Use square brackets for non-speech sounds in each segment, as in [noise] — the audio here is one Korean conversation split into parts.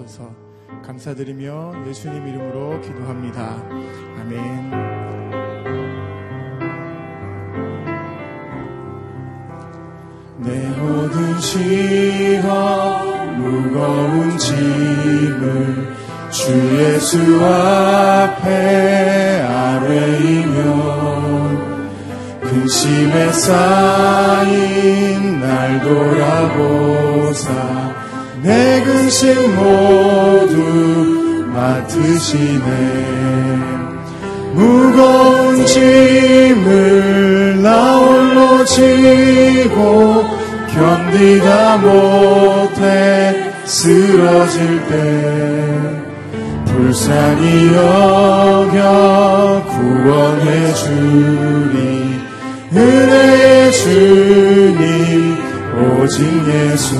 주옵소서. 감사드리며 예수님 이름으로 기도합니다. 아멘. 내 모든 시험 무거운 짐을 주 예수 앞에 아뢰이며 근심에 쌓인 날 돌아보사 내 근심 모두 맡으시네. 무거운 짐을 나 홀로 지고 견디다 못해 쓰러질 때 불쌍히 여겨 구원해 주리. 은혜의 주님 오직 예수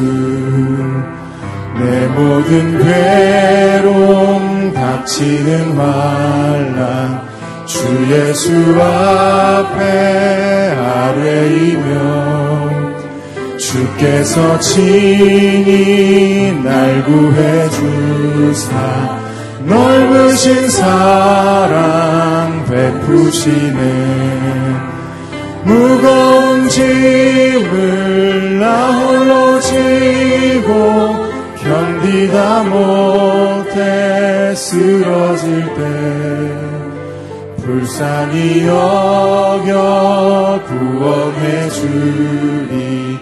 내 모든 괴로움 닥치는 환란 주 예수 앞에 아뢰이며 주께서 친히 날 구해 주사 넓으신 사랑 베푸시네. 무거운 짐을 나 홀로 지고 견디다 못해 쓰러질 때 불쌍히 여겨 구원해 주리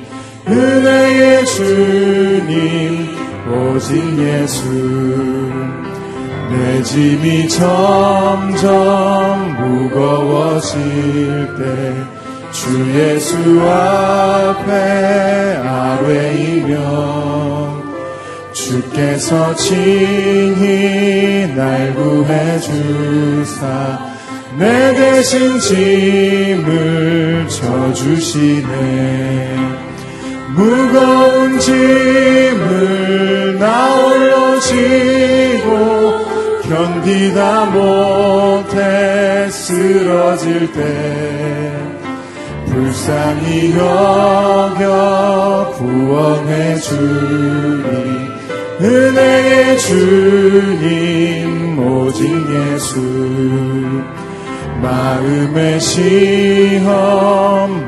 은혜의 주님 오직 예수. 내 짐이 점점 무거워질 때 주 예수 앞에 아뢰이며 주께서 친히 날 구해 주사 내 대신 짐을 져주시네. 무거운 짐을 나 홀로 지고 견디다 못해 쓰러질 때 불쌍히 여겨 구원해 주리 은혜의 주님 오직 예수. 마음의 시험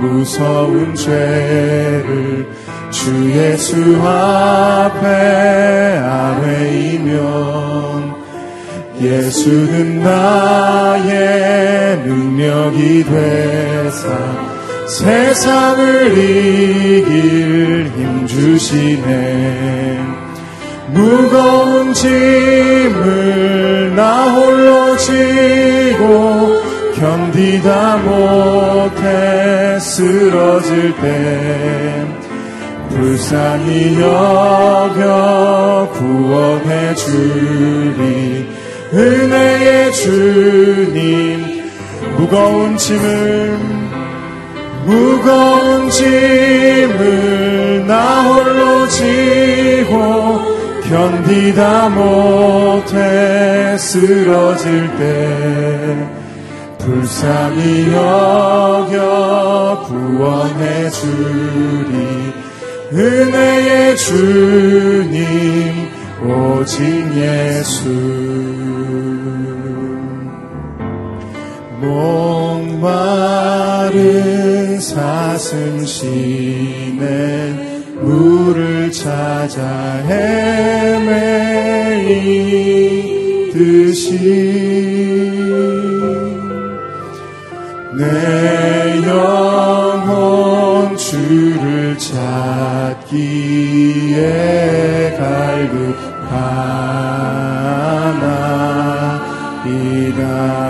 무서운 죄를 주 예수 앞에 아뢰이면 예수는 나의 능력이 되사 세상을 이길 힘 주시네 무거운 짐을 나 홀로 지고 견디다 못해 쓰러질 때 불쌍히 여겨 구원해 주리. 은혜의 주님 무거운 짐을 무거운 짐을 나 홀로 지고 견디다 못해 쓰러질 때 불쌍히 여겨 구원해 주리. 은혜의 주님 오직 예수. 목마른 사슴 시는 물을 찾아 헤매이듯이 내 영혼 주를 찾기에 갈급하나이다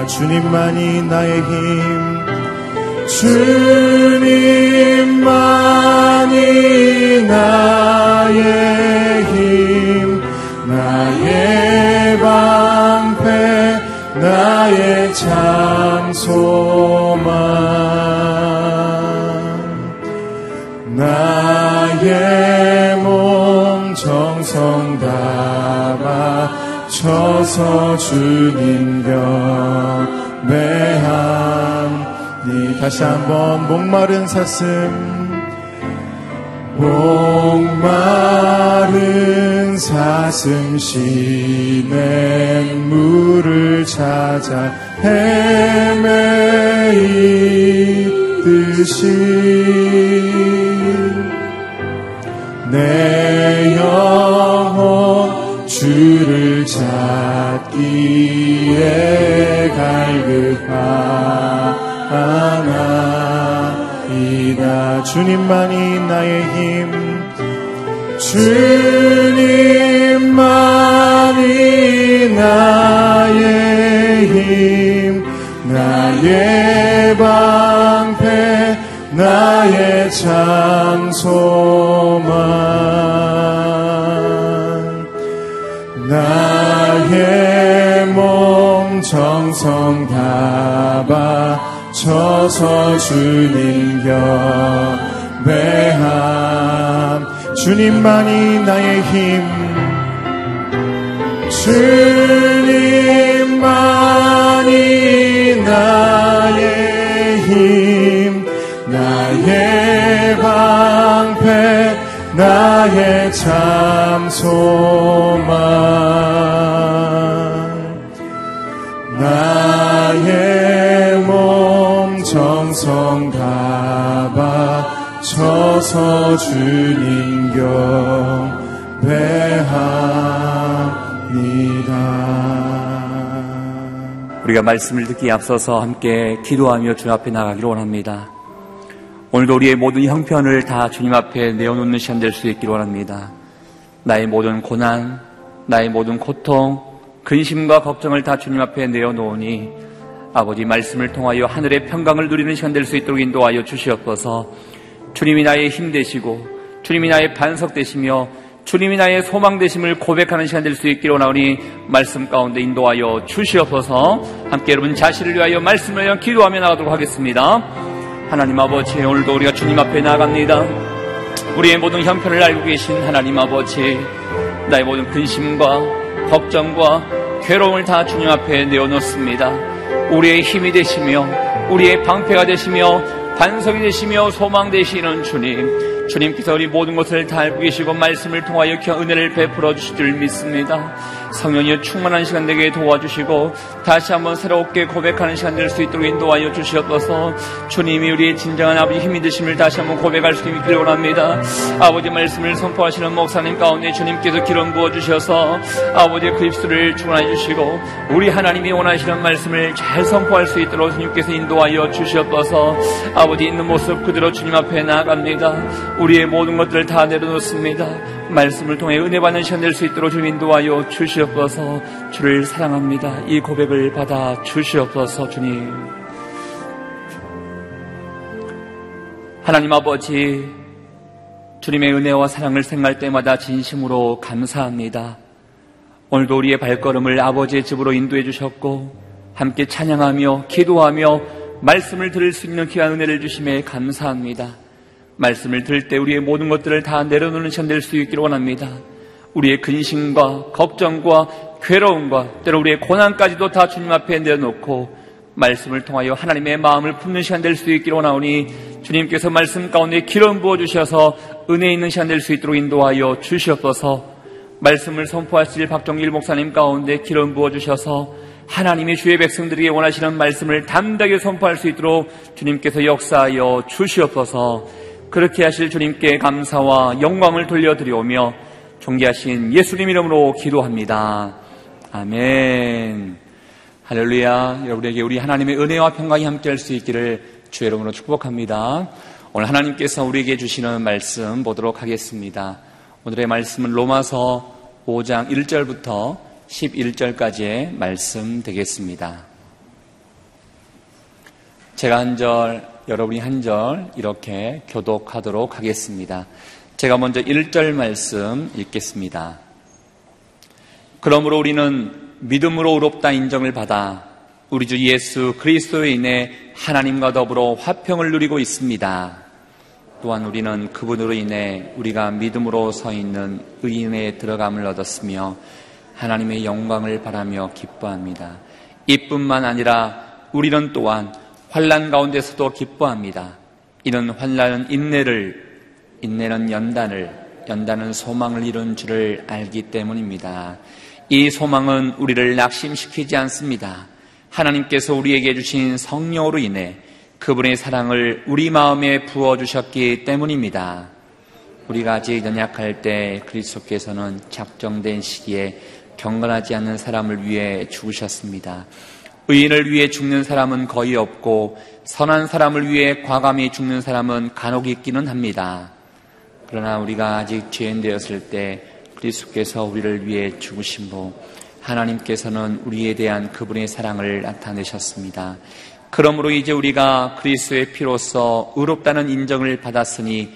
주님만이 나의 힘 주님만이 나의 힘 나의 방패 나의 참 소망 나의 몸 정성 담아 쳐서 주님 니 다시 한번 목마른 사슴 목마른 큰 사슴 시낸 물을 찾아 헤매이듯이 주님만이 나의 힘. 주님만이 나의 힘. 나의 방패 나의 참소만 나의 몸 정성 다 바쳐서 주님 격배합니다 우리가 말씀을 듣기에 앞서서 함께 기도하며 주 앞에 나가기를 원합니다. 오늘도 우리의 모든 형편을 다 주님 앞에 내어놓는 시간 될 수 있기를 원합니다. 나의 모든 고난, 나의 모든 고통, 근심과 걱정을 다 주님 앞에 내어놓으니 아버지 말씀을 통하여 하늘의 평강을 누리는 시간 될 수 있도록 인도하여 주시옵소서 주님이 나의 힘 되시고 주님이 나의 반석 되시며 주님이 나의 소망 되심을 고백하는 시간 될 수 있기를 원하오니 말씀 가운데 인도하여 주시옵소서. 함께 여러분 자신을 위하여 말씀을 위하여 기도하며 나가도록 하겠습니다. 하나님 아버지 오늘도 우리가 주님 앞에 나갑니다. 우리의 모든 형편을 알고 계신 하나님 아버지 나의 모든 근심과 걱정과 괴로움을 다 주님 앞에 내어놓습니다. 우리의 힘이 되시며 우리의 방패가 되시며 반석이 되시며 소망 되시는 주님 주님께서 우리 모든 것을 다 알고 계시고 말씀을 통하여 은혜를 베풀어 주실 줄 믿습니다. 성령이 충만한 시간 되게 도와주시고 다시 한번 새롭게 고백하는 시간 될 수 있도록 인도하여 주시옵소서 주님이 우리의 진정한 아버지 힘이 되심을 다시 한번 고백할 수 있기를 원합니다. 아버지 말씀을 선포하시는 목사님 가운데 주님께서 기름 부어 주셔서 아버지의 그 입술을 충만해 주시고 우리 하나님이 원하시는 말씀을 잘 선포할 수 있도록 주님께서 인도하여 주시옵소서 아버지 있는 모습 그대로 주님 앞에 나아갑니다. 우리의 모든 것들을 다 내려놓습니다. 말씀을 통해 은혜 받는 시간 될 수 있도록 주님 인도하여 주시옵소서 주를 사랑합니다. 이 고백을 받아 주시옵소서 주님. 하나님 아버지, 주님의 은혜와 사랑을 생각할 때마다 진심으로 감사합니다. 오늘도 우리의 발걸음을 아버지의 집으로 인도해 주셨고, 함께 찬양하며 기도하며 말씀을 들을 수 있는 귀한 은혜를 주심에 감사합니다. 말씀을 들을 때 우리의 모든 것들을 다 내려놓는 시간 될 수 있기를 원합니다. 우리의 근심과 걱정과 괴로움과 때로 우리의 고난까지도 다 주님 앞에 내려놓고 말씀을 통하여 하나님의 마음을 품는 시간 될 수 있기를 원하오니 주님께서 말씀 가운데 기름 부어 주셔서 은혜 있는 시간 될 수 있도록 인도하여 주시옵소서 말씀을 선포하실 박정일 목사님 가운데 기름 부어 주셔서 하나님의 주의 백성들에게 원하시는 말씀을 담대하게 선포할 수 있도록 주님께서 역사하여 주시옵소서 그렇게 하실 주님께 감사와 영광을 돌려드리오며 존귀하신 예수님 이름으로 기도합니다. 아멘. 할렐루야. 여러분에게 우리 하나님의 은혜와 평강이 함께할 수 있기를 주의 이름으로 축복합니다. 오늘 하나님께서 우리에게 주시는 말씀 보도록 하겠습니다. 오늘의 말씀은 로마서 5장 1절부터 11절까지의 말씀 되겠습니다. 제가 한 절, 여러분이 한 절 이렇게 교독하도록 하겠습니다. 제가 먼저 1절 말씀 읽겠습니다. 그러므로 우리는 믿음으로 의롭다 인정을 받아 우리 주 예수 그리스도에 인해 하나님과 더불어 화평을 누리고 있습니다. 또한 우리는 그분으로 인해 우리가 믿음으로 서 있는 의인에 들어감을 얻었으며 하나님의 영광을 바라며 기뻐합니다. 이뿐만 아니라 우리는 또한 환란 가운데서도 기뻐합니다. 이는 환란은 인내를 인내는 연단을, 연다는 소망을 이룬 줄을 알기 때문입니다. 이 소망은 우리를 낙심시키지 않습니다. 하나님께서 우리에게 주신 성령으로 인해 그분의 사랑을 우리 마음에 부어 주셨기 때문입니다. 우리가 아직 연약할 때 그리스도께서는 작정된 시기에 경건하지 않는 사람을 위해 죽으셨습니다. 의인을 위해 죽는 사람은 거의 없고 선한 사람을 위해 과감히 죽는 사람은 간혹 있기는 합니다. 그러나 우리가 아직 죄인 되었을 때 그리스도께서 우리를 위해 죽으심으로 하나님께서는 우리에 대한 그분의 사랑을 나타내셨습니다. 그러므로 이제 우리가 그리스도의 피로써 의롭다는 인정을 받았으니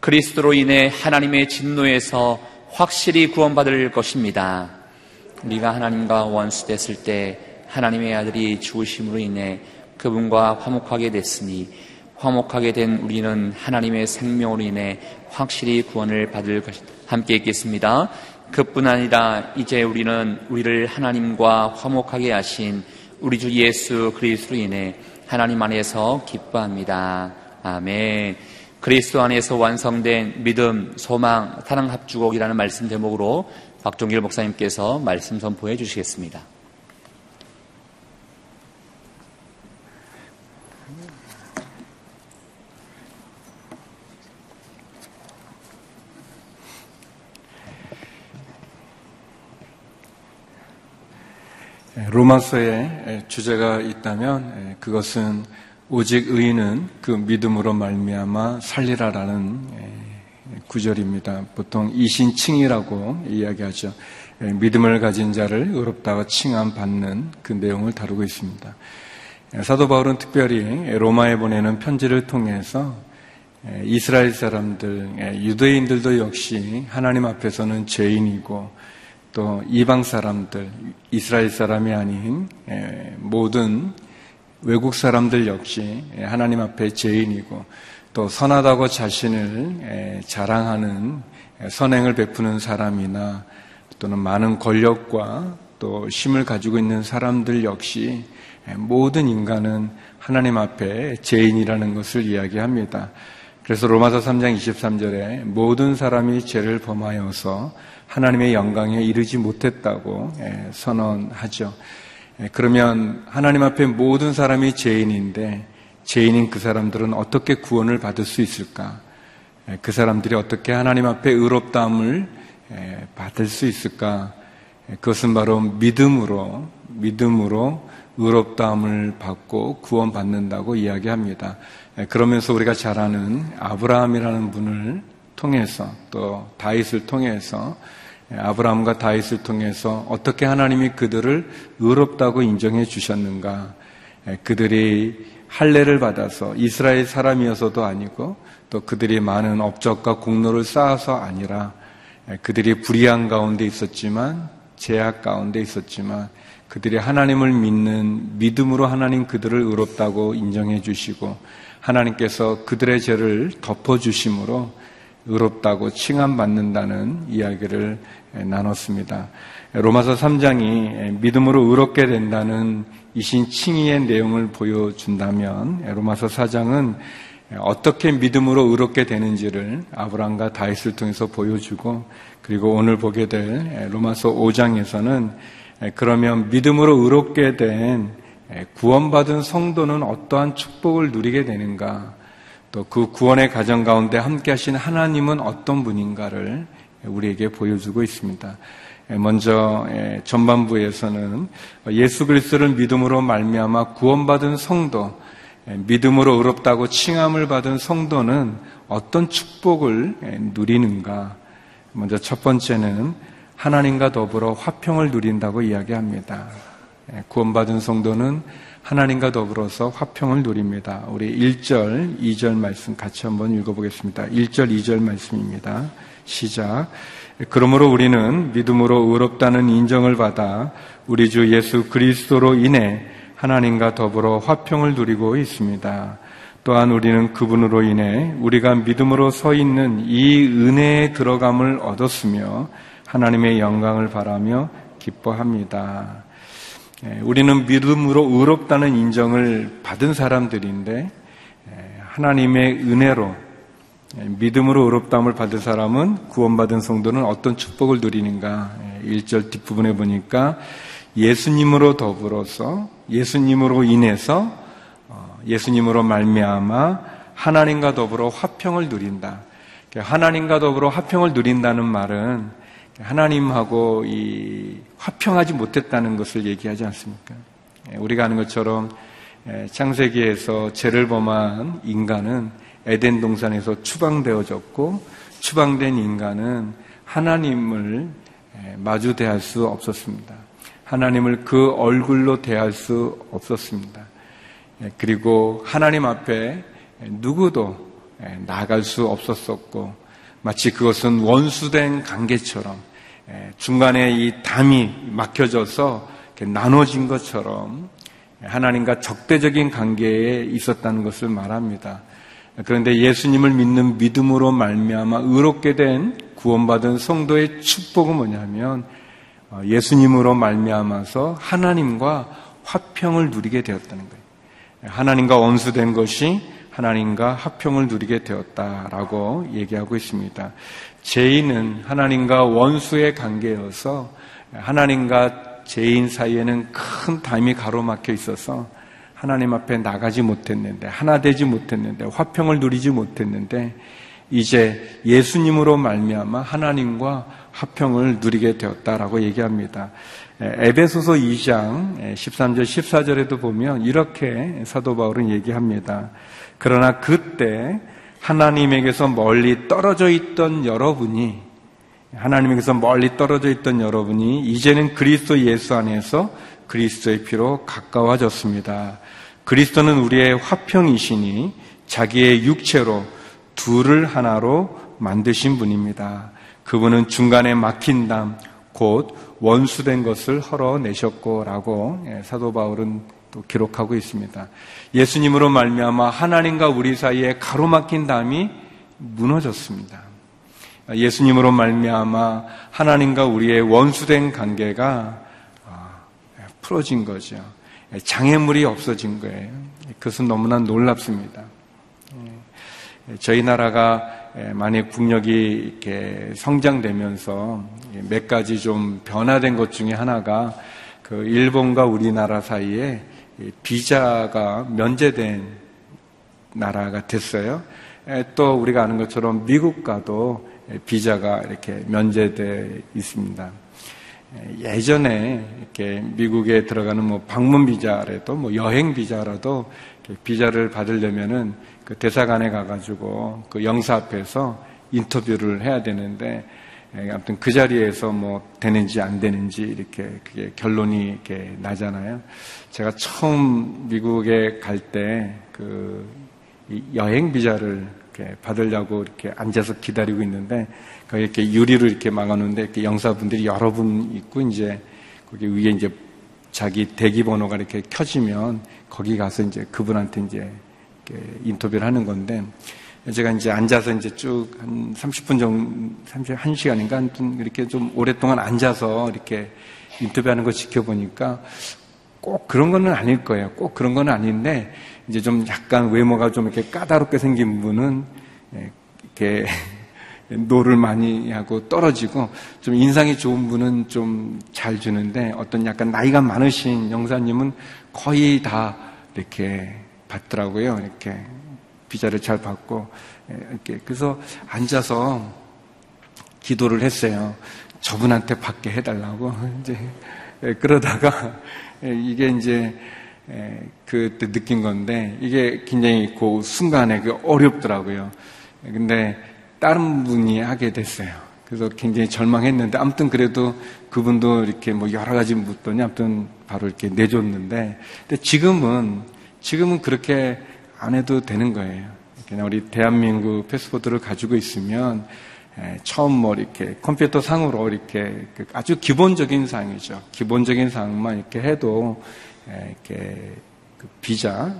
그리스도로 인해 하나님의 진노에서 확실히 구원받을 것입니다. 우리가 하나님과 원수됐을 때 하나님의 아들이 죽으심으로 인해 그분과 화목하게 됐으니 화목하게 된 우리는 하나님의 생명으로 인해 확실히 구원을 받을 것이다. 함께 읽겠습니다. 그뿐 아니라 이제 우리는 우리를 하나님과 화목하게 하신 우리 주 예수 그리스도로 인해 하나님 안에서 기뻐합니다. 아멘. 그리스도 안에서 완성된 믿음, 소망, 사랑 합주곡이라는 말씀 제목으로 박종길 목사님께서 말씀 선포해 주시겠습니다. 로마서에 주제가 있다면 그것은 오직 의인은 그 믿음으로 말미암아 살리라라는 구절입니다. 보통 이신칭이라고 이야기하죠. 믿음을 가진 자를 의롭다고 칭함 받는 그 내용을 다루고 있습니다. 사도 바울은 특별히 로마에 보내는 편지를 통해서 이스라엘 사람들, 유대인들도 역시 하나님 앞에서는 죄인이고 또 이방 사람들, 이스라엘 사람이 아닌 모든 외국 사람들 역시 하나님 앞에 죄인이고 또 선하다고 자신을 자랑하는 선행을 베푸는 사람이나 또는 많은 권력과 또 힘을 가지고 있는 사람들 역시 모든 인간은 하나님 앞에 죄인이라는 것을 이야기합니다. 그래서 로마서 3장 23절에 모든 사람이 죄를 범하여서 하나님의 영광에 이르지 못했다고 예, 선언하죠. 예, 그러면 하나님 앞에 모든 사람이 죄인인데 죄인인 그 사람들은 어떻게 구원을 받을 수 있을까? 예, 그 사람들이 어떻게 하나님 앞에 의롭다함을 받을 수 있을까? 그것은 바로 믿음으로 믿음으로 의롭다함을 받고 구원받는다고 이야기합니다. 그러면서 우리가 잘 아는 아브라함이라는 분을 통해서 또 다윗을 통해서 아브라함과 다윗을 통해서 어떻게 하나님이 그들을 의롭다고 인정해 주셨는가? 그들이 할례를 받아서 이스라엘 사람이어서도 아니고 또 그들이 많은 업적과 공로를 쌓아서 아니라 그들이 불의한 가운데 있었지만 제약 가운데 있었지만 그들이 하나님을 믿는 믿음으로 하나님 그들을 의롭다고 인정해 주시고 하나님께서 그들의 죄를 덮어 주심으로 의롭다고 칭함받는다는 이야기를 나눴습니다. 로마서 3장이 믿음으로 의롭게 된다는 이신 칭의의 내용을 보여준다면 로마서 4장은 어떻게 믿음으로 의롭게 되는지를 아브라함과 다윗을 통해서 보여주고 그리고 오늘 보게 될 로마서 5장에서는 그러면 믿음으로 의롭게 된 구원받은 성도는 어떠한 축복을 누리게 되는가 또 그 구원의 가정 가운데 함께 하신 하나님은 어떤 분인가를 우리에게 보여주고 있습니다. 먼저 전반부에서는 예수 그리스도를 믿음으로 말미암아 구원받은 성도, 믿음으로 의롭다고 칭함을 받은 성도는 어떤 축복을 누리는가? 먼저 첫 번째는 하나님과 더불어 화평을 누린다고 이야기합니다. 구원받은 성도는 하나님과 더불어서 화평을 누립니다. 우리 1절, 2절 말씀 같이 한번 읽어보겠습니다. 1절, 2절 말씀입니다. 시작. 그러므로 우리는 믿음으로 의롭다는 인정을 받아 우리 주 예수 그리스도로 인해 하나님과 더불어 화평을 누리고 있습니다. 또한 우리는 그분으로 인해 우리가 믿음으로 서 있는 이 은혜에 들어감을 얻었으며 하나님의 영광을 바라며 기뻐합니다. 예, 우리는 믿음으로 의롭다는 인정을 받은 사람들인데 예, 하나님의 은혜로 예, 믿음으로 의롭다함을 받은 사람은 구원받은 성도는 어떤 축복을 누리는가? 1절 예, 뒷부분에 보니까 예수님으로 더불어서 예수님으로 인해서 어, 예수님으로 말미암아 하나님과 더불어 화평을 누린다. 하나님과 더불어 화평을 누린다는 말은 하나님하고 이 화평하지 못했다는 것을 얘기하지 않습니까? 예, 우리가 아는 것처럼 창세기에서 죄를 범한 인간은 에덴 동산에서 추방되어졌고 추방된 인간은 하나님을 마주 대할 수 없었습니다. 하나님을 그 얼굴로 대할 수 없었습니다. 그리고 하나님 앞에 누구도 나갈 수 없었었고 마치 그것은 원수된 관계처럼 중간에 이 담이 막혀져서 나눠진 것처럼 하나님과 적대적인 관계에 있었다는 것을 말합니다. 그런데 예수님을 믿는 믿음으로 말미암아 의롭게 된 구원받은 성도의 축복은 뭐냐면 어, 예수님으로 말미암아서 하나님과 화평을 누리게 되었다는 거예요. 하나님과 원수된 것이 하나님과 화평을 누리게 되었다라고 얘기하고 있습니다. 죄인은 하나님과 원수의 관계여서 하나님과 죄인 사이에는 큰 담이 가로막혀 있어서 하나님 앞에 나가지 못했는데, 하나 되지 못했는데, 화평을 누리지 못했는데, 이제 예수님으로 말미암아 하나님과 화평을 누리게 되었다라고 얘기합니다. 에베소서 2장 13절 14절에도 보면 이렇게 사도 바울은 얘기합니다. 그러나 그때 하나님에게서 멀리 떨어져 있던 여러분이 하나님에게서 멀리 떨어져 있던 여러분이 이제는 그리스도 예수 안에서 그리스도의 피로 가까워졌습니다. 그리스도는 우리의 화평이시니 자기의 육체로 둘을 하나로 만드신 분입니다. 그분은 중간에 막힌 담, 곧 원수된 것을 헐어내셨고 라고 예, 사도 바울은 또 기록하고 있습니다. 예수님으로 말미암아 하나님과 우리 사이에 가로막힌 담이 무너졌습니다. 예수님으로 말미암아 하나님과 우리의 원수된 관계가 아, 풀어진 거죠. 장애물이 없어진 거예요. 그것은 너무나 놀랍습니다. 예, 저희 나라가 예, 많이 국력이 이렇게 성장되면서 몇 가지 좀 변화된 것 중에 하나가 그 일본과 우리나라 사이에 비자가 면제된 나라가 됐어요. 예, 또 우리가 아는 것처럼 미국과도 비자가 이렇게 면제돼 있습니다. 예전에 이렇게 미국에 들어가는 뭐 방문 비자라도 뭐 여행 비자라도 비자를 받으려면은 그 대사관에 가가지고 그 영사 앞에서 인터뷰를 해야 되는데 아무튼 그 자리에서 뭐 되는지 안 되는지 이렇게 그게 결론이 이렇게 나잖아요. 제가 처음 미국에 갈 때 그 여행 비자를 이렇게 받으려고 이렇게 앉아서 기다리고 있는데 거기 이렇게 유리를 이렇게 막아놓는데 이렇게 영사분들이 여러 분 있고 이제 거기 위에 이제 자기 대기 번호가 이렇게 켜지면 거기 가서 이제 그분한테 이제 인터뷰를 하는 건데 제가 이제 앉아서 이제 쭉 한 30분 정도, 31시간인가 이렇게 좀 오랫동안 앉아서 이렇게 인터뷰하는 거 지켜보니까 꼭 그런 거는 아닐 거예요. 꼭 그런 건 아닌데 이제 좀 약간 외모가 좀 이렇게 까다롭게 생긴 분은 예, 이렇게 [laughs] no를 많이 하고 떨어지고 좀 인상이 좋은 분은 좀 잘 주는데 어떤 약간 나이가 많으신 영사님은 거의 다 이렇게 받더라고요. 이렇게 비자를 잘 받고 예, 이렇게 그래서 앉아서 기도를 했어요. 저분한테 받게 해달라고 [laughs] 이제 예, 그러다가 [laughs] 이게 이제 그때 느낀 건데 이게 굉장히 그 순간에 그 어렵더라고요. 근데 다른 분이 하게 됐어요. 그래서 굉장히 절망했는데 아무튼 그래도 그분도 이렇게 뭐 여러 가지 묻더니 아무튼 바로 이렇게 내줬는데 근데 지금은 지금은 그렇게 안 해도 되는 거예요. 그냥 우리 대한민국 패스포트를 가지고 있으면 처음 뭐 이렇게 컴퓨터 상으로 이렇게 그 아주 기본적인 사항이죠. 기본적인 사항만 이렇게 해도 이렇게 그 비자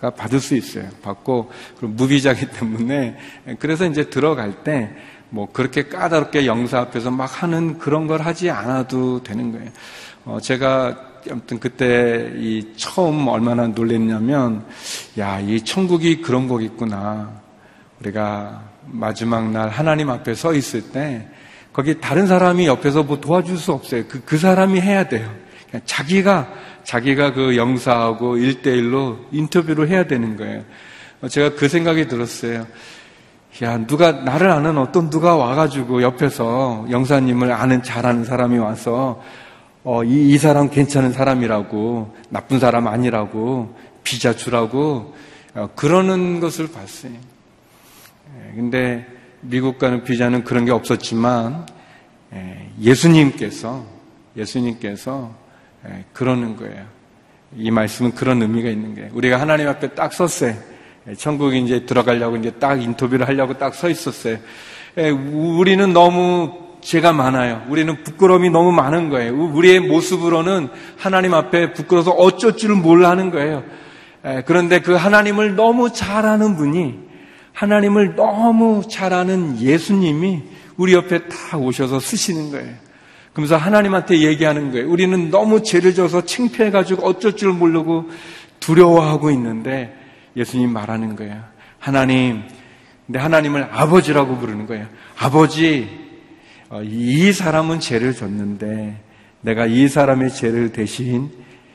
가 받을 수 있어요. 받고 그럼 무비자기 [laughs] 때문에 그래서 이제 들어갈 때 뭐 그렇게 까다롭게 영사 앞에서 막 하는 그런 걸 하지 않아도 되는 거예요. 어 제가 아무튼 그때 이 처음 얼마나 놀랬냐면 야 이 천국이 그런 거겠구나. 우리가 마지막 날 하나님 앞에 서 있을 때 거기 다른 사람이 옆에서 뭐 도와줄 수 없어요. 그, 그 사람이 해야 돼요. 자기가, 자기가 그 영사하고 일대일로 인터뷰를 해야 되는 거예요. 제가 그 생각이 들었어요. 야, 누가, 나를 아는 어떤 누가 와가지고 옆에서 영사님을 아는, 잘 아는 사람이 와서, 어, 이, 이 사람 괜찮은 사람이라고, 나쁜 사람 아니라고, 비자 주라고, 어, 그러는 것을 봤어요. 예, 근데 미국 가는 비자는 그런 게 없었지만, 예, 예수님께서, 예수님께서, 예, 그러는 거예요. 이 말씀은 그런 의미가 있는 거예요. 우리가 하나님 앞에 딱 섰어요. 예, 천국에 이제 들어가려고 이제 딱 인터뷰를 하려고 딱 서 있었어요. 예, 우리는 너무 죄가 많아요. 우리는 부끄러움이 너무 많은 거예요. 우리의 모습으로는 하나님 앞에 부끄러워서 어쩔 줄을 몰라 하는 거예요. 예, 그런데 그 하나님을 너무 잘 아는 분이 하나님을 너무 잘 아는 예수님이 우리 옆에 다 오셔서 쓰시는 거예요. 그러면서 하나님한테 얘기하는 거예요. 우리는 너무 죄를 져서 창피해가지고 어쩔 줄 모르고 두려워하고 있는데 예수님 말하는 거예요. 하나님, 근데 하나님을 아버지라고 부르는 거예요. 아버지, 어, 이 사람은 죄를 졌는데 내가 이 사람의 죄를 대신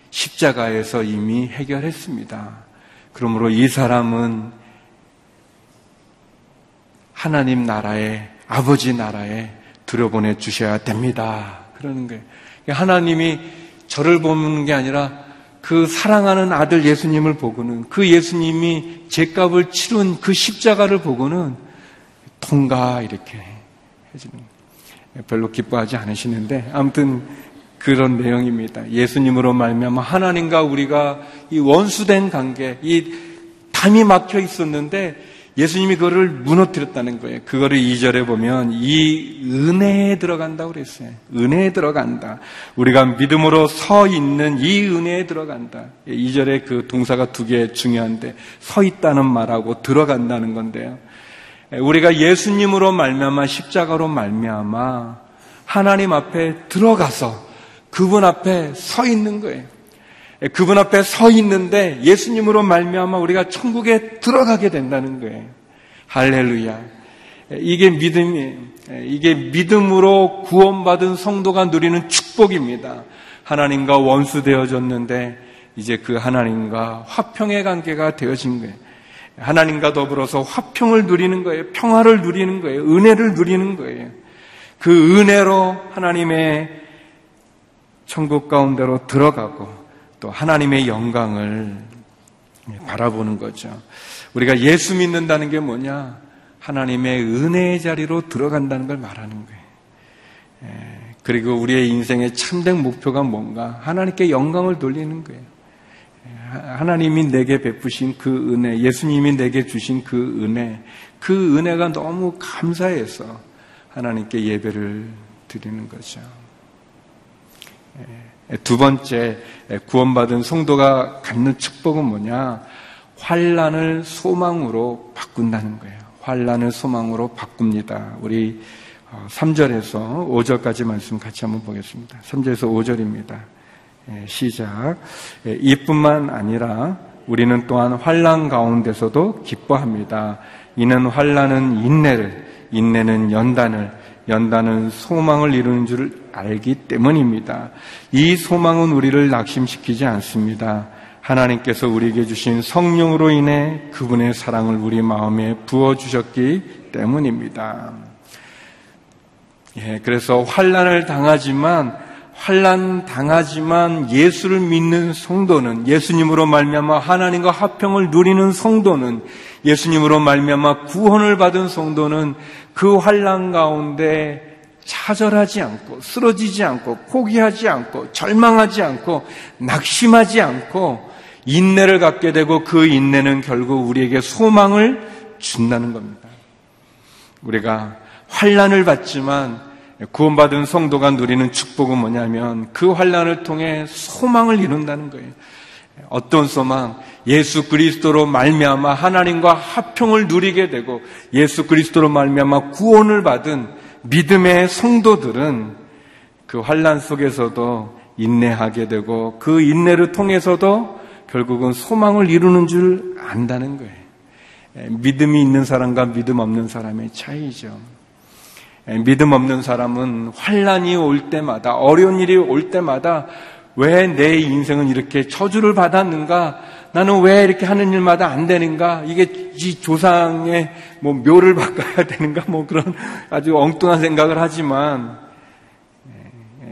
십자가에서 이미 해결했습니다. 그러므로 이 사람은 하나님 나라에, 아버지 나라에 들여보내 주셔야 됩니다. 그러는 거예요. 하나님이 저를 보는 게 아니라 그 사랑하는 아들 예수님을 보고는 그 예수님이 죄값을 치른 그 십자가를 보고는 통과 이렇게 해주는 별로 기뻐하지 않으시는데 아무튼 그런 내용입니다. 예수님으로 말미암아 하나님과 우리가 이 원수된 관계, 이 담이 막혀 있었는데 예수님이 그거를 무너뜨렸다는 거예요. 그거를 2절에 보면 이 은혜에 들어간다고 그랬어요. 은혜에 들어간다. 우리가 믿음으로 서 있는 이 은혜에 들어간다. 2절에 그 동사가 두 개 중요한데 서 있다는 말하고 들어간다는 건데요. 우리가 예수님으로 말미암아 십자가로 말미암아 하나님 앞에 들어가서 그분 앞에 서 있는 거예요. 예, 그분 앞에 서 있는데 예수님으로 말미암아 우리가 천국에 들어가게 된다는 거예요. 할렐루야. 예, 이게 믿음이에요. 예, 이게 믿음으로 구원받은 성도가 누리는 축복입니다. 하나님과 원수 되어졌는데 이제 그 하나님과 화평의 관계가 되어진 거예요. 하나님과 더불어서 화평을 누리는 거예요. 평화를 누리는 거예요. 은혜를 누리는 거예요. 그 은혜로 하나님의 천국 가운데로 들어가고 또 하나님의 영광을 바라보는 거죠. 우리가 예수 믿는다는 게 뭐냐? 하나님의 은혜의 자리로 들어간다는 걸 말하는 거예요. 예, 그리고 우리의 인생의 참된 목표가 뭔가? 하나님께 영광을 돌리는 거예요. 예, 하나님이 내게 베푸신 그 은혜, 예수님이 내게 주신 그 은혜, 그 은혜가 너무 감사해서 하나님께 예배를 드리는 거죠. 예, 두 번째 구원받은 성도가 갖는 축복은 뭐냐? 환란을 소망으로 바꾼다는 거예요. 환란을 소망으로 바꿉니다. 우리 3절에서 어, 5절까지 말씀 같이 한번 보겠습니다. 3절에서 5절입니다. 예, 시작. 예, 이뿐만 아니라 우리는 또한 환란 가운데서도 기뻐합니다. 이는 환란은 인내를, 인내는 연단을, 연단은 소망을 이루는 줄 알기 때문입니다. 이 소망은 우리를 낙심시키지 않습니다. 하나님께서 우리에게 주신 성령으로 인해 그분의 사랑을 우리 마음에 부어주셨기 때문입니다. 예, 그래서 환란을 당하지만 환란 당하지만 예수를 믿는 성도는 예수님으로 말미암아 하나님과 화평을 누리는 성도는 예수님으로 말미암아 구원을 받은 성도는 그 환란 가운데 차절하지 않고 쓰러지지 않고 포기하지 않고 절망하지 않고 낙심하지 않고 인내를 갖게 되고 그 인내는 결국 우리에게 소망을 준다는 겁니다. 우리가 환란을 받지만 구원받은 성도가 누리는 축복은 뭐냐면 그 환란을 통해 소망을 이룬다는 거예요. 어떤 소망? 예수 그리스도로 말미암아 하나님과 합평을 누리게 되고 예수 그리스도로 말미암아 구원을 받은 믿음의 성도들은 그 환란 속에서도 인내하게 되고 그 인내를 통해서도 결국은 소망을 이루는 줄 안다는 거예요. 믿음이 있는 사람과 믿음 없는 사람의 차이죠. 믿음 없는 사람은 환란이 올 때마다 어려운 일이 올 때마다 왜 내 인생은 이렇게 저주를 받았는가? 나는 왜 이렇게 하는 일마다 안 되는가? 이게 이 조상의 뭐 묘를 [laughs] 바꿔야 되는가? 뭐 그런 아주 엉뚱한 생각을 하지만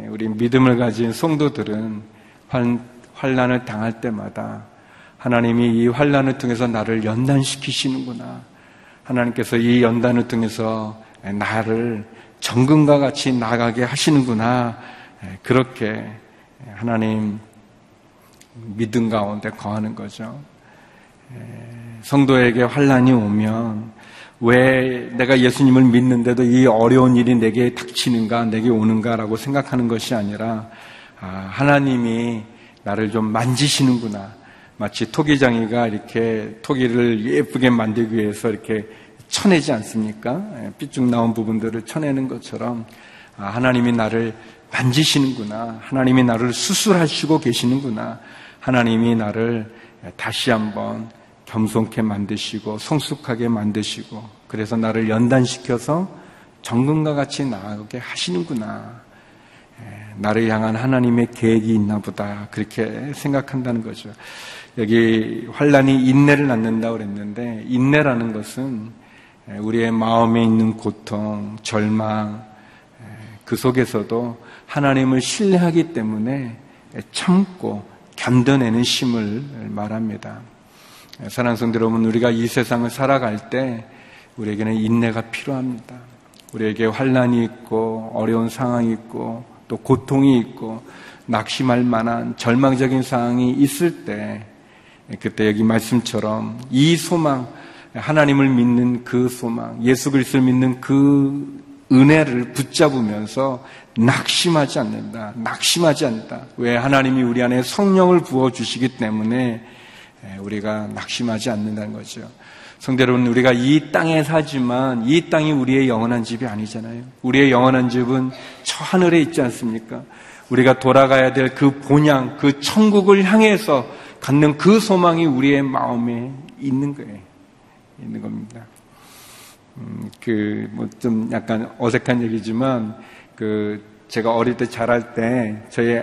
우리 믿음을 가진 성도들은 환란을 당할 때마다 하나님이 이 환란을 통해서 나를 연단시키시는구나. 하나님께서 이 연단을 통해서 나를 정금과 같이 나가게 하시는구나. 그렇게 하나님 믿음 가운데 거하는 거죠. 성도에게 환란이 오면 왜 내가 예수님을 믿는데도 이 어려운 일이 내게 닥치는가, 내게 오는가라고 생각하는 것이 아니라 아, 하나님이 나를 좀 만지시는구나. 마치 토기장이가 이렇게 토기를 예쁘게 만들기 위해서 이렇게 쳐내지 않습니까? 예, 삐쭉 나온 부분들을 쳐내는 것처럼 아, 하나님이 나를 만지시는구나. 하나님이 나를 수술하시고 계시는구나. 하나님이 나를 다시 한번 겸손케 만드시고 성숙하게 만드시고 그래서 나를 연단시켜서 정금과 같이 나아가게 하시는구나. 예, 나를 향한 하나님의 계획이 있나 보다. 그렇게 생각한다는 거죠. 여기 환란이 인내를 낳는다고 그랬는데 인내라는 것은 우리의 마음에 있는 고통, 절망 그 속에서도 하나님을 신뢰하기 때문에 참고 견뎌내는 힘을 말합니다. 사랑하는 성도 여러분, 우리가 이 세상을 살아갈 때 우리에게는 인내가 필요합니다. 우리에게 환란이 있고 어려운 상황이 있고 또 고통이 있고 낙심할 만한 절망적인 상황이 있을 때 그때 여기 말씀처럼 이 소망, 하나님을 믿는 그 소망, 예수 그리스도를 믿는 그 은혜를 붙잡으면서 낙심하지 않는다. 낙심하지 않는다. 왜 하나님이 우리 안에 성령을 부어 주시기 때문에 우리가 낙심하지 않는다는 거죠. 성대 여러분, 우리가 이 땅에 사지만 이 땅이 우리의 영원한 집이 아니잖아요. 우리의 영원한 집은 저 하늘에 있지 않습니까? 우리가 돌아가야 될 그 본향, 그 천국을 향해서 갖는 그 소망이 우리의 마음에 있는 거예요. 있는 겁니다. 음, 그, 뭐 좀 약간 어색한 얘기지만, 그, 제가 어릴 때 자랄 때, 저희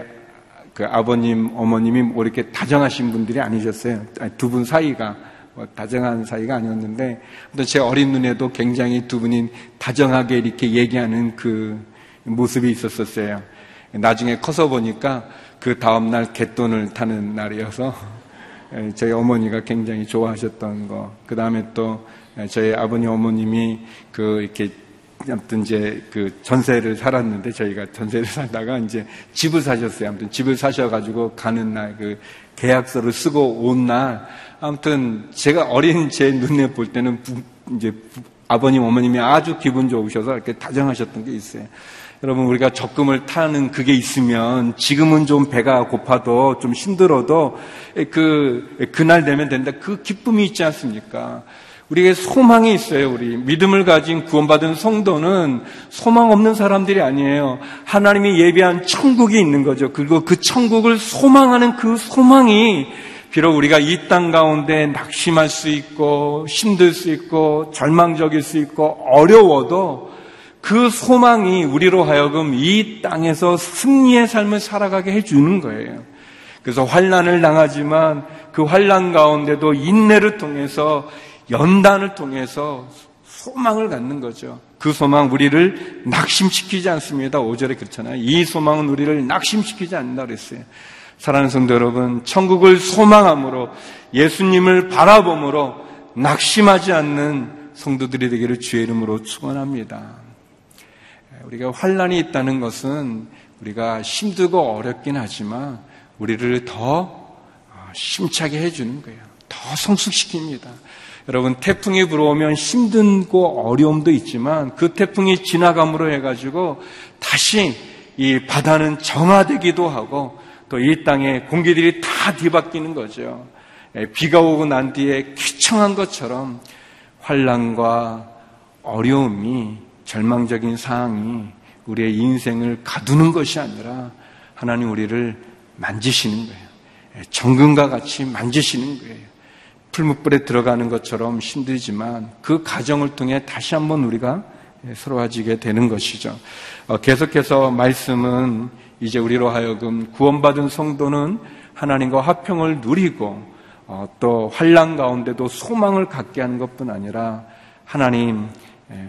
그 아버님, 어머님이 뭐 이렇게 다정하신 분들이 아니셨어요. 두분 사이가. 뭐 다정한 사이가 아니었는데, 제 어린 눈에도 굉장히 두 분이 다정하게 이렇게 얘기하는 그 모습이 있었었어요. 나중에 커서 보니까 그 다음날 갯돈을 타는 날이어서 예, 저희 어머니가 굉장히 좋아하셨던 거. 그 다음에 또 저희 아버님 어머님이 그 이렇게 아무튼 이제 그 전세를 살았는데 저희가 전세를 [laughs] 살다가 이제 집을 사셨어요. 아무튼 집을 사셔가지고 가는 날 그 계약서를 쓰고 온 날 아무튼 제가 어린 제 눈에 볼 때는 부, 이제 부, 아버님 어머님이 아주 기분 좋으셔서 이렇게 다정하셨던 게 있어요. 여러분 우리가 적금을 타는 그게 있으면 지금은 좀 배가 고파도 좀 힘들어도 그 그날 되면 된다. 그 기쁨이 있지 않습니까? 우리에게 소망이 있어요. 우리 믿음을 가진 구원받은 성도는 소망 없는 사람들이 아니에요. 하나님이 예비한 천국이 있는 거죠. 그리고 그 천국을 소망하는 그 소망이 비록 우리가 이 땅 가운데 낙심할 수 있고 힘들 수 있고 절망적일 수 있고 어려워도 그 소망이 우리로 하여금 이 땅에서 승리의 삶을 살아가게 해주는 거예요. 그래서 환란을 당하지만 그 환란 가운데도 인내를 통해서 연단을 통해서 소망을 갖는 거죠. 그 소망 우리를 낙심시키지 않습니다. 5절에 그렇잖아요. 이 소망은 우리를 낙심시키지 않는다 그랬어요. 사랑하는 성도 여러분, 천국을 소망함으로 예수님을 바라봄으로 낙심하지 않는 성도들이 되기를 주의 이름으로 축원합니다. 우리가 환란이 있다는 것은 우리가 힘들고 어렵긴 하지만 우리를 더 어, 심차게 해주는 거예요. 더 성숙시킵니다. 여러분 태풍이 불어오면 힘든고 어려움도 있지만 그 태풍이 지나감으로 해가지고 다시 이 바다는 정화되기도 하고 또 이 땅의 공기들이 다 뒤바뀌는 거죠. 예, 비가 오고 난 뒤에 귀청한 것처럼 환란과 어려움이 절망적인 상황이 우리의 인생을 가두는 것이 아니라 하나님 우리를 만지시는 거예요. 예, 정금과 같이 만지시는 거예요. 풀무불에 들어가는 것처럼 힘들지만 그 과정을 통해 다시 한번 우리가 새로워지게 되는 것이죠. 어, 계속해서 말씀은 이제 우리로 하여금 구원받은 성도는 하나님과 화평을 누리고 어, 또 환란 가운데도 소망을 갖게 하는 것뿐 아니라 하나님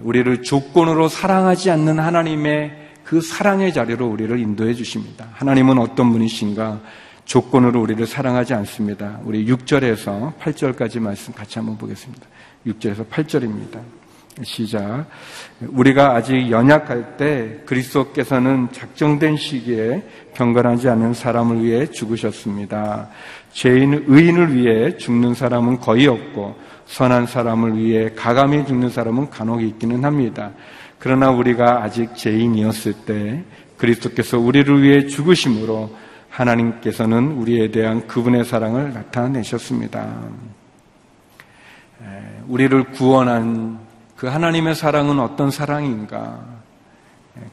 우리를 조건으로 사랑하지 않는 하나님의 그 사랑의 자리로 우리를 인도해 주십니다. 하나님은 어떤 분이신가? 조건으로 우리를 사랑하지 않습니다. 우리 6절에서 8절까지 말씀 같이 한번 보겠습니다. 6절에서 8절입니다. 시작. 우리가 아직 연약할 때 그리스도께서는 작정된 시기에 경건하지 않은 사람을 위해 죽으셨습니다. 죄인 의인을 위해 죽는 사람은 거의 없고 선한 사람을 위해 가감히 죽는 사람은 간혹 있기는 합니다. 그러나 우리가 아직 죄인이었을 때 그리스도께서 우리를 위해 죽으심으로 하나님께서는 우리에 대한 그분의 사랑을 나타내셨습니다. 우리를 구원한 그 하나님의 사랑은 어떤 사랑인가?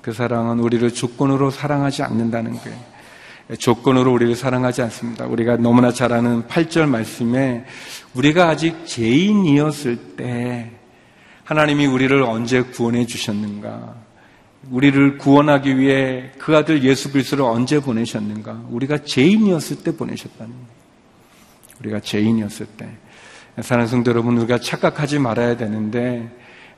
그 사랑은 우리를 조건으로 사랑하지 않는다는 거예요. 조건으로 우리를 사랑하지 않습니다. 우리가 너무나 잘 아는 8절 말씀에 우리가 아직 죄인이었을 때 하나님이 우리를 언제 구원해 주셨는가? 우리를 구원하기 위해 그 아들 예수 그리스도를 언제 보내셨는가? 우리가 죄인이었을 때 보내셨다는 거예요. 우리가 죄인이었을 때. 사는 성도 여러분, 우리가 착각하지 말아야 되는데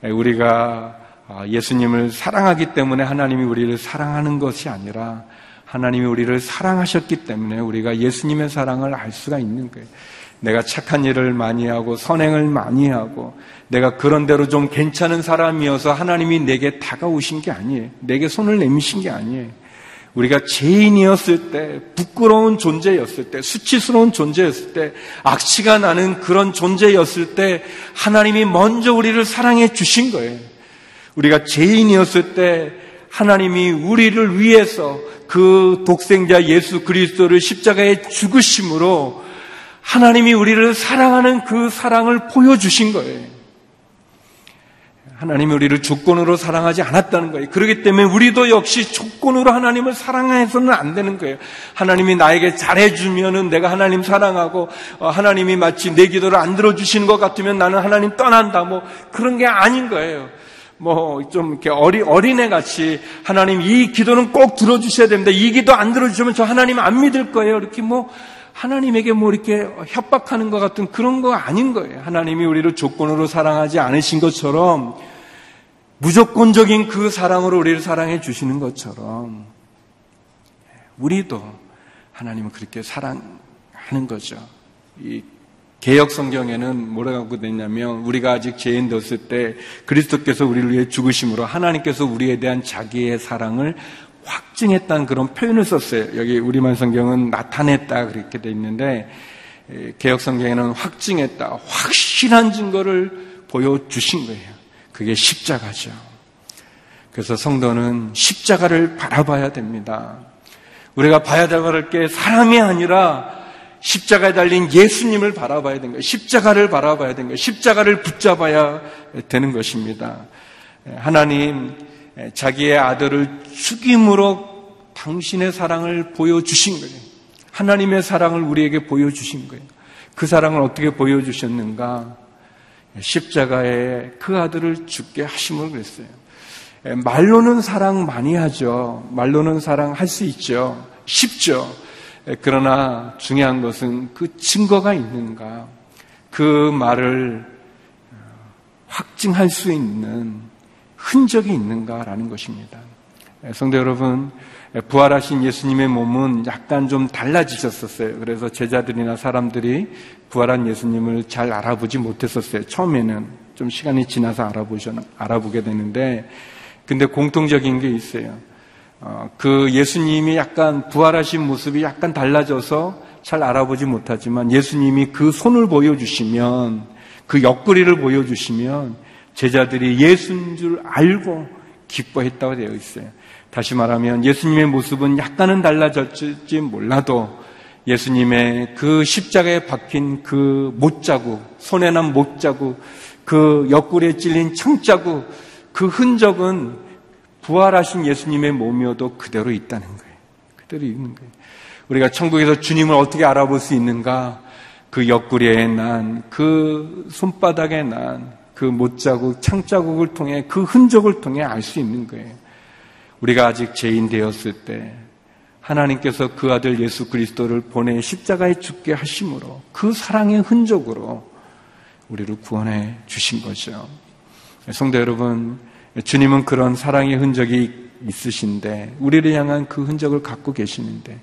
우리가 아, 예수님을 사랑하기 때문에 하나님이 우리를 사랑하는 것이 아니라 하나님이 우리를 사랑하셨기 때문에 우리가 예수님의 사랑을 알 수가 있는 거예요. 내가 착한 일을 많이 하고 선행을 많이 하고 내가 그런 대로 좀 괜찮은 사람이어서 하나님이 내게 다가오신 게 아니에요. 내게 손을 내미신 게 아니에요. 우리가 죄인이었을 때, 부끄러운 존재였을 때, 수치스러운 존재였을 때, 악취가 나는 그런 존재였을 때, 하나님이 먼저 우리를 사랑해 주신 거예요. 우리가 죄인이었을 때, 하나님이 우리를 위해서 그 독생자 예수 그리스도를 십자가에 죽으심으로 하나님이 우리를 사랑하는 그 사랑을 보여주신 거예요. 하나님이 우리를 조건으로 사랑하지 않았다는 거예요. 그렇기 때문에 우리도 역시 조건으로 하나님을 사랑해서는 안 되는 거예요. 하나님이 나에게 잘해주면은 내가 하나님 사랑하고 어, 하나님이 마치 내 기도를 안 들어주시는 것 같으면 나는 하나님 떠난다. 뭐 그런 게 아닌 거예요. 뭐 좀 이렇게 어리 어린애 같이 하나님 이 기도는 꼭 들어주셔야 됩니다. 이 기도 안 들어주시면 저 하나님 안 믿을 거예요. 이렇게 뭐 하나님에게 뭐 이렇게 협박하는 것 같은 그런 거 아닌 거예요. 하나님이 우리를 조건으로 사랑하지 않으신 것처럼 무조건적인 그 사랑으로 우리를 사랑해 주시는 것처럼 우리도 하나님은 그렇게 사랑하는 거죠. 이 개혁 성경에는 뭐라고 되냐면 우리가 아직 죄인 되었을 때 그리스도께서 우리를 위해 죽으심으로 하나님께서 우리에 대한 자기의 사랑을 확증했다는 그런 표현을 썼어요. 여기 우리말 성경은 나타냈다 그렇게 돼 있는데 개혁 성경에는 확증했다, 확실한 증거를 보여주신 거예요. 그게 십자가죠. 그래서 성도는 십자가를 바라봐야 됩니다. 우리가 봐야 될 게 사람이 아니라 십자가에 달린 예수님을 바라봐야 되는 거예요. 십자가를 바라봐야 되는 거예요. 십자가를 붙잡아야 되는 것입니다. 하나님 자기의 아들을 죽임으로 당신의 사랑을 보여주신 거예요. 하나님의 사랑을 우리에게 보여주신 거예요. 그 사랑을 어떻게 보여주셨는가? 십자가에 그 아들을 죽게 하심을 그랬어요. 말로는 사랑 많이 하죠. 말로는 사랑할 수 있죠. 쉽죠. 그러나 중요한 것은 그 증거가 있는가. 그 말을 확증할 수 있는 흔적이 있는가라는 것입니다. 성도 여러분, 부활하신 예수님의 몸은 약간 좀 달라지셨었어요. 그래서 제자들이나 사람들이 부활한 예수님을 잘 알아보지 못했었어요. 처음에는 좀 시간이 지나서 알아보셔, 알아보게 되는데, 근데 공통적인 게 있어요. 어, 그 예수님이 약간 부활하신 모습이 약간 달라져서 잘 알아보지 못하지만 예수님이 그 손을 보여주시면, 그 옆구리를 보여주시면 제자들이 예수인 줄 알고 기뻐했다고 되어 있어요. 다시 말하면 예수님의 모습은 약간은 달라졌지 몰라도 예수님의 그 십자가에 박힌 그 못자국, 손에 난 못자국, 그 옆구리에 찔린 청자국, 그 흔적은 부활하신 예수님의 몸이어도 그대로 있다는 거예요. 그대로 있는 거예요. 우리가 천국에서 주님을 어떻게 알아볼 수 있는가? 그 옆구리에 난, 그 손바닥에 난, 그 못자국, 창자국을 통해 그 흔적을 통해 알 수 있는 거예요. 우리가 아직 죄인 되었을 때 하나님께서 그 아들 예수 그리스도를 보내 십자가에 죽게 하심으로 그 사랑의 흔적으로 우리를 구원해 주신 거죠. 성도 여러분, 주님은 그런 사랑의 흔적이 있으신데 우리를 향한 그 흔적을 갖고 계시는데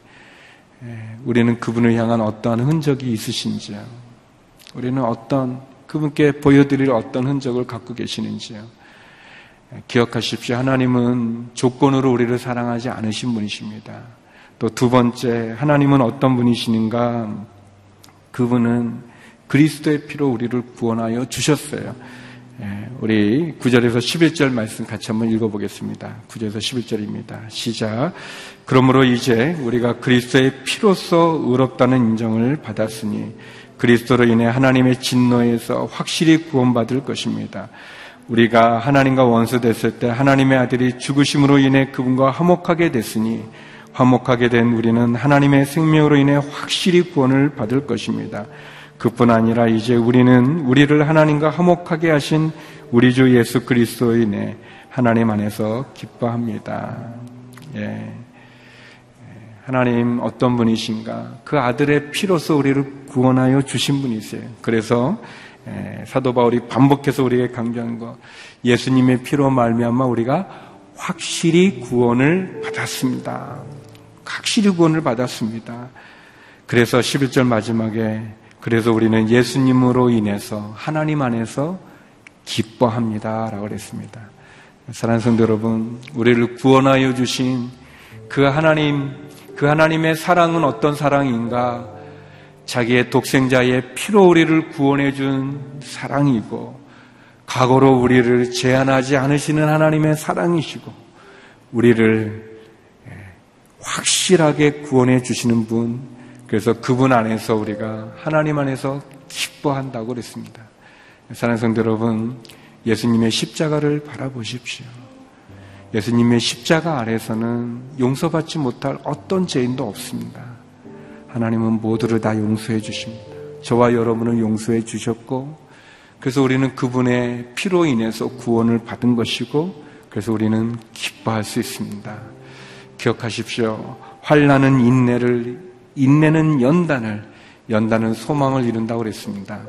우리는 그분을 향한 어떠한 흔적이 있으신지요? 우리는 어떤 그분께 보여드릴 어떤 흔적을 갖고 계시는지요? 기억하십시오. 하나님은 조건으로 우리를 사랑하지 않으신 분이십니다. 또 두 번째, 하나님은 어떤 분이시는가? 그분은 그리스도의 피로 우리를 구원하여 주셨어요. 예, 우리 9절에서 11절 말씀 같이 한번 읽어보겠습니다. 9절에서 11절입니다. 시작. 그러므로 이제 우리가 그리스도의 피로서 의롭다는 인정을 받았으니 그리스도로 인해 하나님의 진노에서 확실히 구원받을 것입니다. 우리가 하나님과 원수 됐을 때 하나님의 아들이 죽으심으로 인해 그분과 화목하게 됐으니 화목하게 된 우리는 하나님의 생명으로 인해 확실히 구원을 받을 것입니다. 그뿐 아니라 이제 우리는 우리를 하나님과 화목하게 하신 우리 주 예수 그리스도로 인해 하나님 안에서 기뻐합니다. 예. 하나님 어떤 분이신가? 그 아들의 피로서 우리를 구원하여 주신 분이세요. 그래서 예, 사도 바울이 반복해서 우리에게 강조하는 것, 예수님의 피로 말미암아 우리가 확실히 구원을 받았습니다. 확실히 구원을 받았습니다. 그래서 11절 마지막에 그래서 우리는 예수님으로 인해서 하나님 안에서 기뻐합니다. 라고 그랬습니다. 사랑하는 성도 여러분, 우리를 구원하여 주신 그 하나님, 그 하나님의 사랑은 어떤 사랑인가? 자기의 독생자의 피로 우리를 구원해 준 사랑이고 과거로 우리를 제한하지 않으시는 하나님의 사랑이시고 우리를 예, 확실하게 구원해 주시는 분 그래서 그분 안에서 우리가 하나님 안에서 기뻐한다고 그랬습니다. 사랑하는 성도 여러분 예수님의 십자가를 바라보십시오. 예수님의 십자가 아래서는 용서받지 못할 어떤 죄인도 없습니다. 하나님은 모두를 다 용서해 주십니다. 저와 여러분을 용서해 주셨고, 그래서 우리는 그분의 피로 인해서 구원을 받은 것이고, 그래서 우리는 기뻐할 수 있습니다. 기억하십시오. 환란은 인내를, 인내는 연단을, 연단은 소망을 이룬다고 그랬습니다.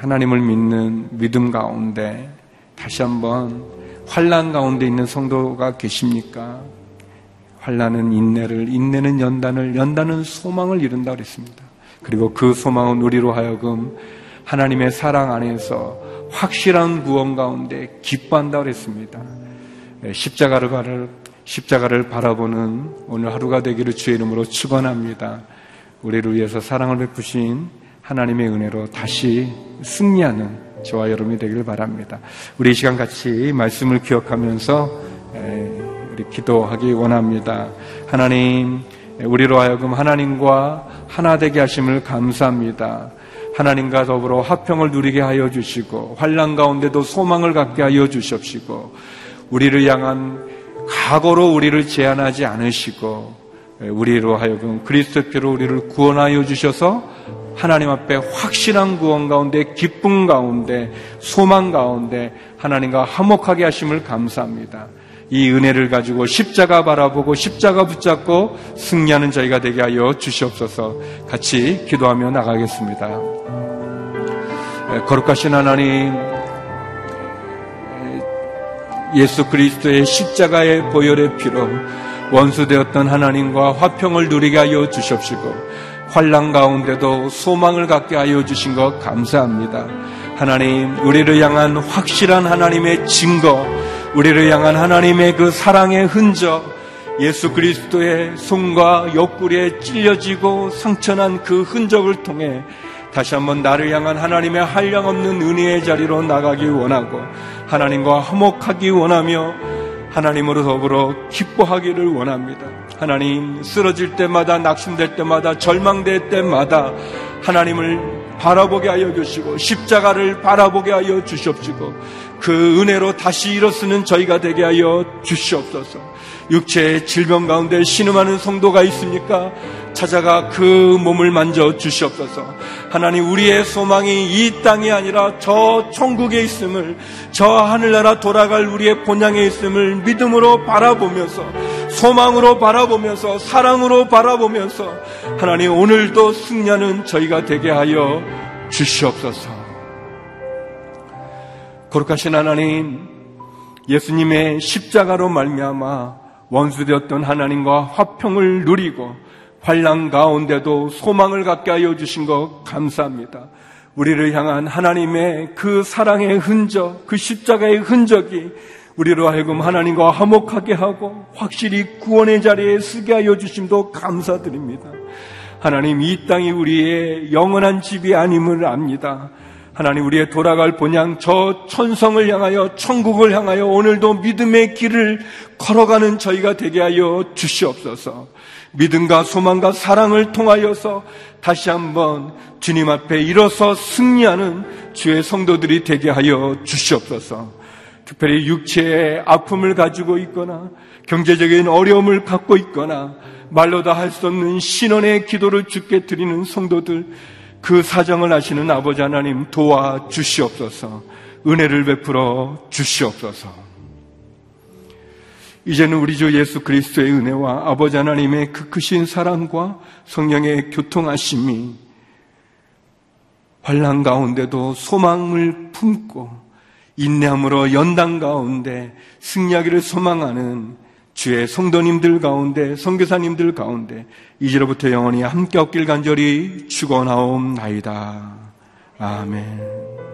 하나님을 믿는 믿음 가운데 다시 한번 환란 가운데 있는 성도가 계십니까? 환란은 인내를, 인내는 연단을, 연단은 소망을 이룬다 그랬습니다. 그리고 그 소망은 우리로 하여금 하나님의 사랑 안에서 확실한 구원 가운데 기뻐한다 그랬습니다. 네, 십자가를 십자가를 바라보는 오늘 하루가 되기를 주의 이름으로 축원합니다. 우리를 위해서 사랑을 베푸신 하나님의 은혜로 다시 승리하는 저와 여러분이 되기를 바랍니다. 우리 이 시간 같이 말씀을 기억하면서 우리 기도하기 원합니다. 하나님, 우리로 하여금 하나님과 하나 되게 하심을 감사합니다. 하나님과 더불어 화평을 누리게 하여 주시고 환란 가운데도 소망을 갖게 하여 주십시고 우리를 향한 과거로 우리를 제한하지 않으시고 우리로 하여금 그리스도께로 우리를 구원하여 주셔서 하나님 앞에 확실한 구원 가운데 기쁨 가운데 소망 가운데 하나님과 화목하게 하심을 감사합니다. 이 은혜를 가지고 십자가 바라보고 십자가 붙잡고 승리하는 저희가 되게 하여 주시옵소서 같이 기도하며 나가겠습니다. 거룩하신 하나님, 예수 그리스도의 십자가의 보혈의 피로 원수되었던 하나님과 화평을 누리게 하여 주십시고 환란 가운데도 소망을 갖게 하여 주신 것 감사합니다. 하나님, 우리를 향한 확실한 하나님의 증거, 우리를 향한 하나님의 그 사랑의 흔적, 예수 그리스도의 손과 옆구리에 찔려지고 상처난 그 흔적을 통해 다시 한번 나를 향한 하나님의 한량없는 은혜의 자리로 나가기 원하고 하나님과 화목하기 원하며 하나님으로 더불어 기뻐하기를 원합니다. 하나님 쓰러질 때마다 낙심될 때마다 절망될 때마다 하나님을 바라보게 하여 주시고 십자가를 바라보게 하여 주시옵시고 그 은혜로 다시 일어서는 저희가 되게 하여 주시옵소서. 육체의 질병 가운데 신음하는 성도가 있습니까? 찾아가 그 몸을 만져 주시옵소서. 하나님 우리의 소망이 이 땅이 아니라 저 천국에 있음을 저 하늘나라 돌아갈 우리의 본향에 있음을 믿음으로 바라보면서 소망으로 바라보면서 사랑으로 바라보면서 하나님 오늘도 승리하는 저희가 되게 하여 주시옵소서. 거룩하신 하나님 예수님의 십자가로 말미암아 원수되었던 하나님과 화평을 누리고 환란 가운데도 소망을 갖게 하여 주신 것 감사합니다. 우리를 향한 하나님의 그 사랑의 흔적, 그 십자가의 흔적이 우리로 하여금 하나님과 화목하게 하고 확실히 구원의 자리에 쓰게 하여 주심도 감사드립니다. 하나님 이 땅이 우리의 영원한 집이 아님을 압니다. 하나님 우리의 돌아갈 본향 저 천성을 향하여 천국을 향하여 오늘도 믿음의 길을 걸어가는 저희가 되게 하여 주시옵소서. 믿음과 소망과 사랑을 통하여서 다시 한번 주님 앞에 일어서 승리하는 주의 성도들이 되게 하여 주시옵소서. 특별히 육체의 아픔을 가지고 있거나 경제적인 어려움을 갖고 있거나 말로 다 할 수 없는 신원의 기도를 주께 드리는 성도들 그 사정을 아시는 아버지 하나님 도와 주시옵소서. 은혜를 베풀어 주시옵소서. 이제는 우리 주 예수 그리스도의 은혜와 아버지 하나님의 그 크신 사랑과 성령의 교통하심이 환란 가운데도 소망을 품고 인내함으로 연당 가운데 승리하기를 소망하는 주의 성도님들 가운데 성교사님들 가운데 이제로부터 영원히 함께 없길 간절히 축원하옵나이다. 아멘.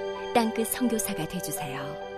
땅끝 성교사가 되주세요